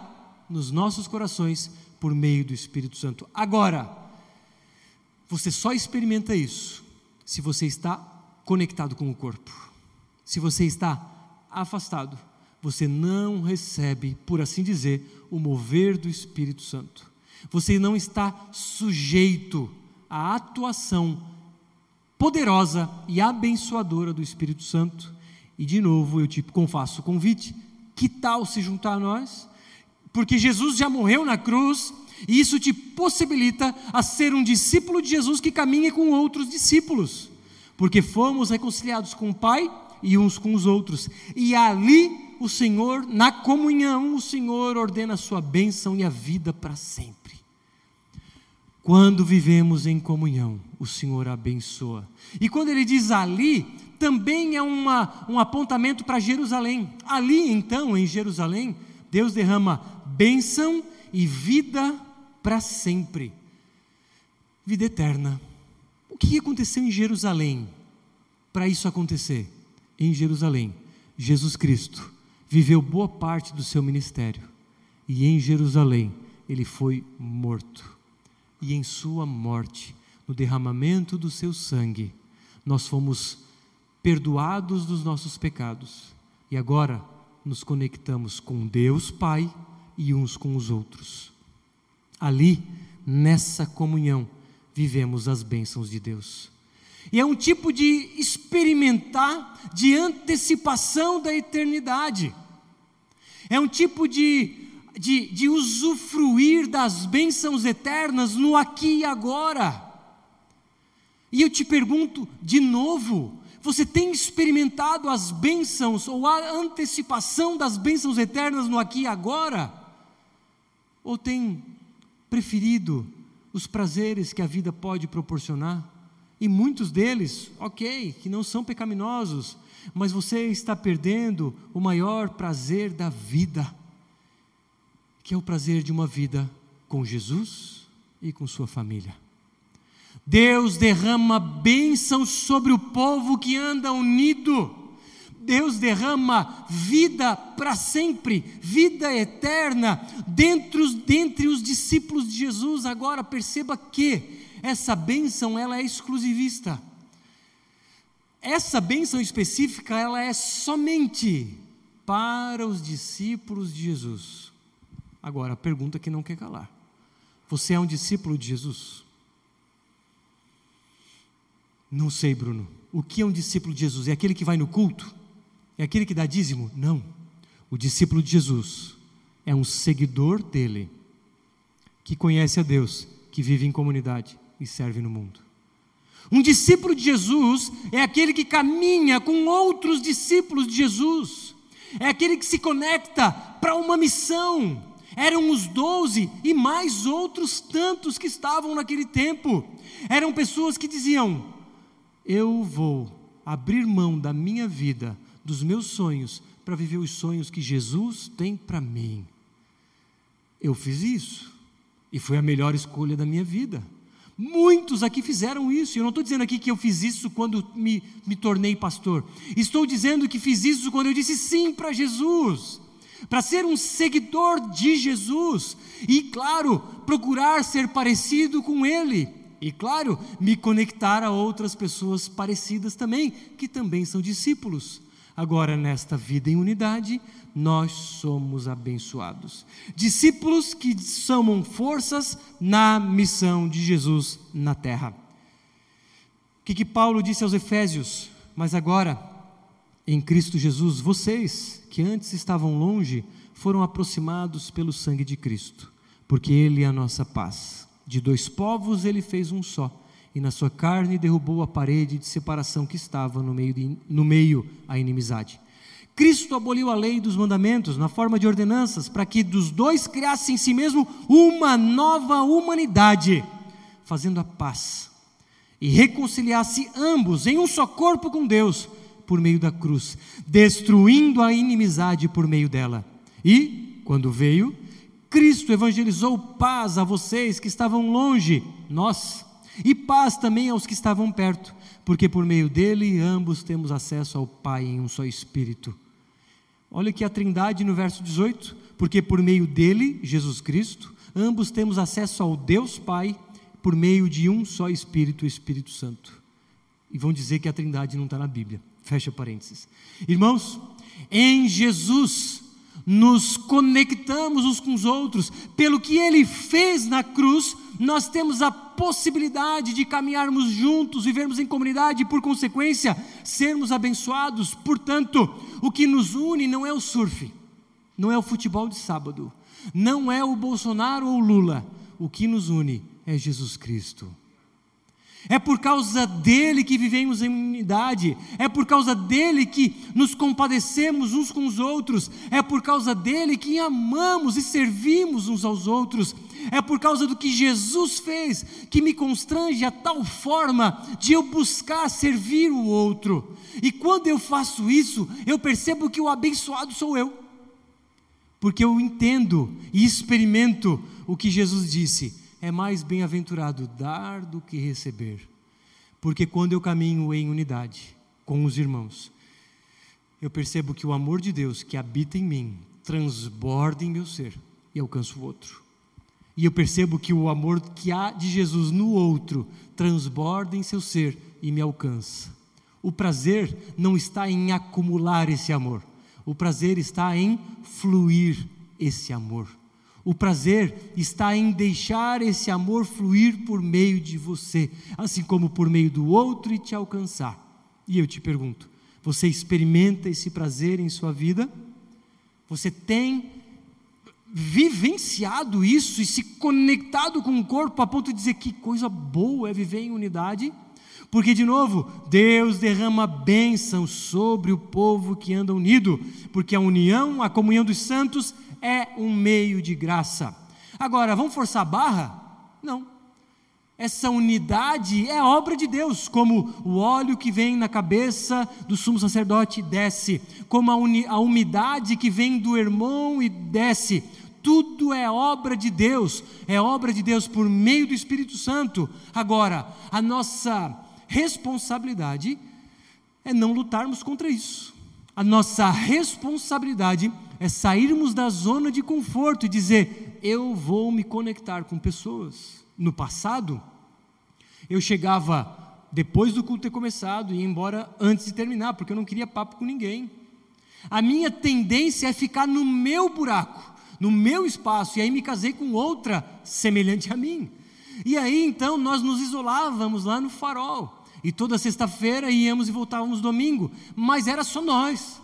A: nos nossos corações por meio do Espírito Santo. Agora, você só experimenta isso se você está conectado com o corpo. Se você está afastado, você não recebe, por assim dizer, o mover do Espírito Santo. Você não está sujeito à atuação poderosa e abençoadora do Espírito Santo. E de novo eu te confesso o convite: que tal se juntar a nós? Porque Jesus já morreu na cruz e isso te possibilita a ser um discípulo de Jesus que caminha com outros discípulos. Porque fomos reconciliados com o Pai e uns com os outros. E ali o Senhor, na comunhão, o Senhor ordena a sua bênção e a vida para sempre. Quando vivemos em comunhão, o Senhor abençoa. E quando ele diz ali, também é uma, um apontamento para Jerusalém. Ali, então, em Jerusalém, Deus derrama bênção e vida para sempre. Vida eterna. O que aconteceu em Jerusalém para isso acontecer? Em Jerusalém, Jesus Cristo viveu boa parte do seu ministério. E em Jerusalém ele foi morto. E em sua morte, no derramamento do seu sangue, nós fomos perdoados dos nossos pecados. E agora nos conectamos com Deus Pai e uns com os outros. Ali, nessa comunhão, vivemos as bênçãos de Deus. E é um tipo de experimentar de antecipação da eternidade. É um tipo de, de, de usufruir das bênçãos eternas no aqui e agora. E eu te pergunto de novo: você tem experimentado as bênçãos ou a antecipação das bênçãos eternas no aqui e agora? Ou tem preferido os prazeres que a vida pode proporcionar? E muitos deles, ok, que não são pecaminosos, mas você está perdendo o maior prazer da vida, que é o prazer de uma vida com Jesus e com sua família. Deus derrama bênçãos sobre o povo que anda unido. Deus derrama vida para sempre, vida eterna, dentre os, dentre os discípulos de Jesus. Agora perceba que essa bênção ela é exclusivista. Essa bênção específica ela é somente para os discípulos de Jesus. Agora, a pergunta que não quer calar: Você é um discípulo de Jesus? Não sei, Bruno. O que é um discípulo de Jesus? É aquele que vai no culto? É aquele que dá dízimo? Não. O discípulo de Jesus é um seguidor dele, que conhece a Deus, que vive em comunidade e serve no mundo. Um discípulo de Jesus é aquele que caminha com outros discípulos de Jesus, é aquele que se conecta para uma missão. Eram os doze e mais outros tantos que estavam naquele tempo. Eram pessoas que diziam: Eu vou abrir mão da minha vida, dos meus sonhos, para viver os sonhos que Jesus tem para mim. Eu fiz isso e foi a melhor escolha da minha vida. Muitos aqui fizeram isso. Eu não estou dizendo aqui que eu fiz isso quando me, me tornei pastor. Estou dizendo que fiz isso quando eu disse sim para Jesus. Para ser um seguidor de Jesus. E, claro, procurar ser parecido com Ele. E, claro, me conectar a outras pessoas parecidas também, que também são discípulos. Agora, nesta vida em unidade, nós somos abençoados. Discípulos que somam forças na missão de Jesus na terra. O que, que Paulo disse aos Efésios? Mas agora, em Cristo Jesus, vocês que antes estavam longe, foram aproximados pelo sangue de Cristo, porque Ele é a nossa paz. De dois povos Ele fez um só, e na sua carne derrubou a parede de separação que estava no meio, de, no meio a inimizade Cristo aboliu a lei dos mandamentos na forma de ordenanças, para que dos dois criasse em si mesmo uma nova humanidade, fazendo a paz e reconciliasse ambos em um só corpo com Deus por meio da cruz, destruindo a inimizade por meio dela. E, quando veio, Cristo evangelizou paz a vocês que estavam longe, nós, e paz também aos que estavam perto, porque por meio dele ambos temos acesso ao Pai em um só Espírito. Olha aqui a trindade no verso 18: porque por meio dele, Jesus Cristo, ambos temos acesso ao Deus Pai por meio de um só Espírito, o Espírito Santo. E vão dizer que a Trindade não está na Bíblia. Fecha parênteses. Irmãos, em Jesus nos conectamos uns com os outros, pelo que ele fez na cruz, nós temos a possibilidade de caminharmos juntos, vivermos em comunidade e, por consequência, sermos abençoados. Portanto, o que nos une não é o surf, não é o futebol de sábado, não é o Bolsonaro ou o Lula. O que nos une é Jesus Cristo. É por causa dele que vivemos em unidade, é por causa dele que nos compadecemos uns com os outros, é por causa dele que amamos e servimos uns aos outros, é por causa do que Jesus fez que me constrange a tal forma de eu buscar servir o outro. E quando eu faço isso, eu percebo que o abençoado sou eu, porque eu entendo e experimento o que Jesus disse é mais bem-aventurado dar do que receber. Porque quando eu caminho em unidade com os irmãos, eu percebo que o amor de Deus que habita em mim transborda em meu ser e alcança o outro. E eu percebo que o amor que há de Jesus no outro transborda em seu ser e me alcança. O prazer não está em acumular esse amor, o prazer está em fluir esse amor. O prazer está em deixar esse amor fluir por meio de você, assim como por meio do outro e te alcançar. E eu te pergunto: você experimenta esse prazer em sua vida? Você tem vivenciado isso e se conectado com o corpo a ponto de dizer que coisa boa é viver em unidade? Porque, de novo, Deus derrama bênção sobre o povo que anda unido, porque a união, a comunhão dos santos é um meio de graça. Agora, vamos forçar a barra? Não. Essa unidade é obra de Deus, como o óleo que vem na cabeça do sumo sacerdote desce, como a, a umidade que vem do irmão e desce. Tudo é obra de Deus, é obra de Deus por meio do Espírito Santo. Agora, a nossa responsabilidade é não lutarmos contra isso. A nossa responsabilidade é sairmos da zona de conforto e dizer: eu vou me conectar com pessoas. No passado, eu chegava depois do culto ter começado e ia embora antes de terminar, porque eu não queria papo com ninguém. A minha tendência é ficar no meu buraco, no meu espaço, e aí me casei com outra semelhante a mim. E aí então nós nos isolávamos lá no farol. E toda sexta-feira íamos e voltávamos domingo, mas era só nós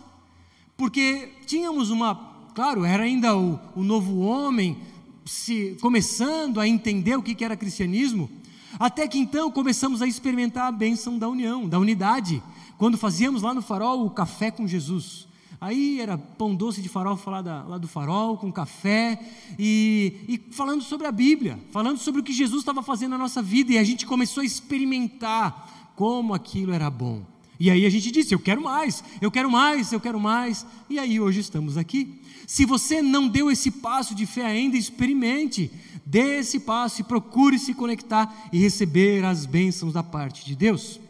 A: porque tínhamos uma, claro, era ainda o, o novo homem se começando a entender o que, que era cristianismo, até que então começamos a experimentar a bênção da união, da unidade, quando fazíamos lá no farol o café com Jesus. Aí era pão doce de farol falar da, lá do farol, com café, e, e falando sobre a Bíblia, falando sobre o que Jesus estava fazendo na nossa vida, e a gente começou a experimentar como aquilo era bom. E aí a gente disse: Eu quero mais, eu quero mais, eu quero mais. E aí hoje estamos aqui. Se você não deu esse passo de fé ainda, experimente, dê esse passo e procure se conectar e receber as bênçãos da parte de Deus.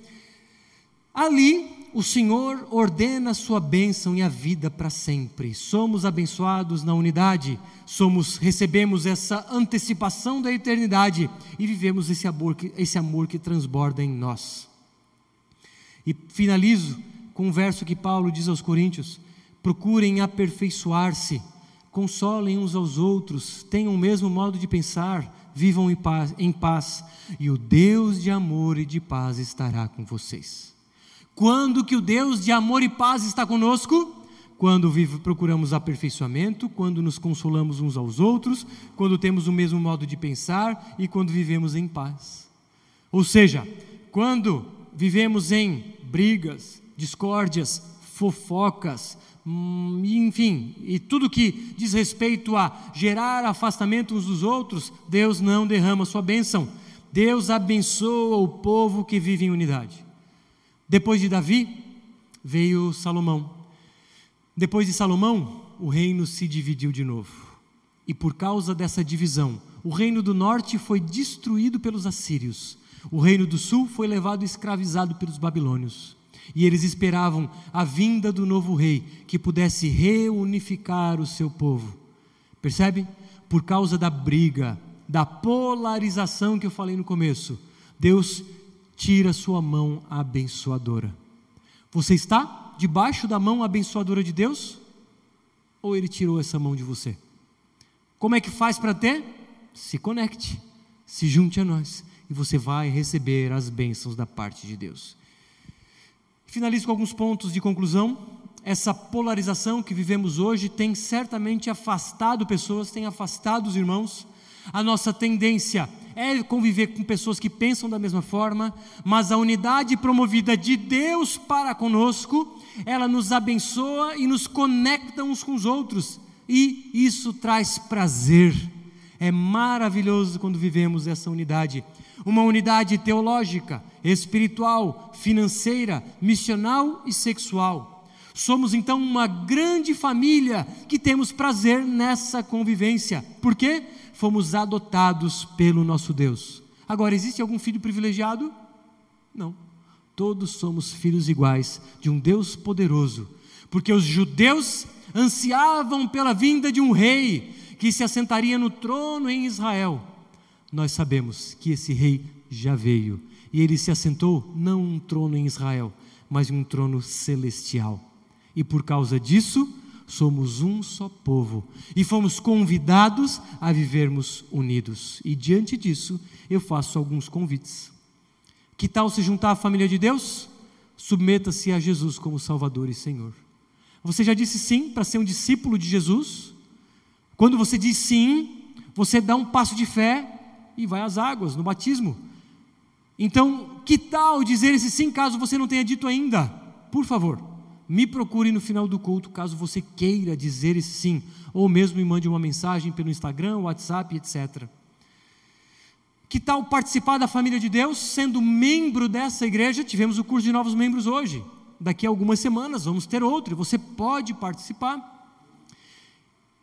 A: Ali, o Senhor ordena a sua bênção e a vida para sempre. Somos abençoados na unidade, somos recebemos essa antecipação da eternidade e vivemos esse amor que, esse amor que transborda em nós. E finalizo com um verso que Paulo diz aos Coríntios: procurem aperfeiçoar-se, consolem uns aos outros, tenham o mesmo modo de pensar, vivam em paz, em paz, e o Deus de amor e de paz estará com vocês. Quando que o Deus de amor e paz está conosco? Quando vive, procuramos aperfeiçoamento, quando nos consolamos uns aos outros, quando temos o mesmo modo de pensar e quando vivemos em paz. Ou seja, quando vivemos em brigas, discórdias, fofocas, hum, enfim, e tudo que diz respeito a gerar afastamento uns dos outros, Deus não derrama sua bênção. Deus abençoa o povo que vive em unidade. Depois de Davi, veio Salomão. Depois de Salomão, o reino se dividiu de novo. E por causa dessa divisão, o reino do norte foi destruído pelos assírios o reino do sul foi levado escravizado pelos babilônios. E eles esperavam a vinda do novo rei que pudesse reunificar o seu povo. Percebe? por causa da briga, da polarização que eu falei no começo, Deus tira sua mão abençoadora. Você está debaixo da mão abençoadora de Deus? Ou Ele tirou essa mão de você? Como é que faz para ter? Se conecte, se junte a nós e você vai receber as bênçãos da parte de Deus. Finalizo com alguns pontos de conclusão. Essa polarização que vivemos hoje tem certamente afastado pessoas, tem afastado os irmãos. A nossa tendência é conviver com pessoas que pensam da mesma forma, mas a unidade promovida de Deus para conosco, ela nos abençoa e nos conecta uns com os outros, e isso traz prazer. É maravilhoso quando vivemos essa unidade uma unidade teológica, espiritual, financeira, missional e sexual. Somos então uma grande família que temos prazer nessa convivência. Por quê? Fomos adotados pelo nosso Deus. Agora, existe algum filho privilegiado? Não. Todos somos filhos iguais de um Deus poderoso, porque os judeus ansiavam pela vinda de um rei que se assentaria no trono em Israel nós sabemos que esse rei já veio e ele se assentou não um trono em Israel, mas um trono celestial. E por causa disso, somos um só povo e fomos convidados a vivermos unidos. E diante disso, eu faço alguns convites. Que tal se juntar à família de Deus? Submeta-se a Jesus como Salvador e Senhor. Você já disse sim para ser um discípulo de Jesus? Quando você diz sim, você dá um passo de fé e vai às águas no batismo. Então, que tal dizer esse sim caso você não tenha dito ainda? Por favor, me procure no final do culto caso você queira dizer esse sim, ou mesmo me mande uma mensagem pelo Instagram, WhatsApp, etc. Que tal participar da família de Deus sendo membro dessa igreja? Tivemos o curso de novos membros hoje. Daqui a algumas semanas vamos ter outro, você pode participar.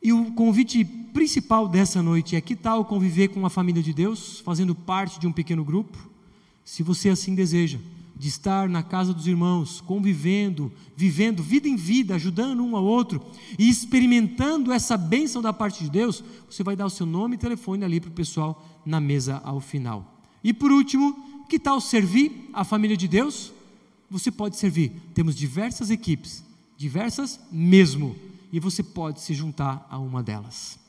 A: E o convite principal dessa noite é: que tal conviver com a família de Deus, fazendo parte de um pequeno grupo? Se você assim deseja, de estar na casa dos irmãos, convivendo, vivendo vida em vida, ajudando um ao outro e experimentando essa bênção da parte de Deus, você vai dar o seu nome e telefone ali para o pessoal na mesa ao final. E por último, que tal servir a família de Deus? Você pode servir. Temos diversas equipes, diversas mesmo e você pode se juntar a uma delas.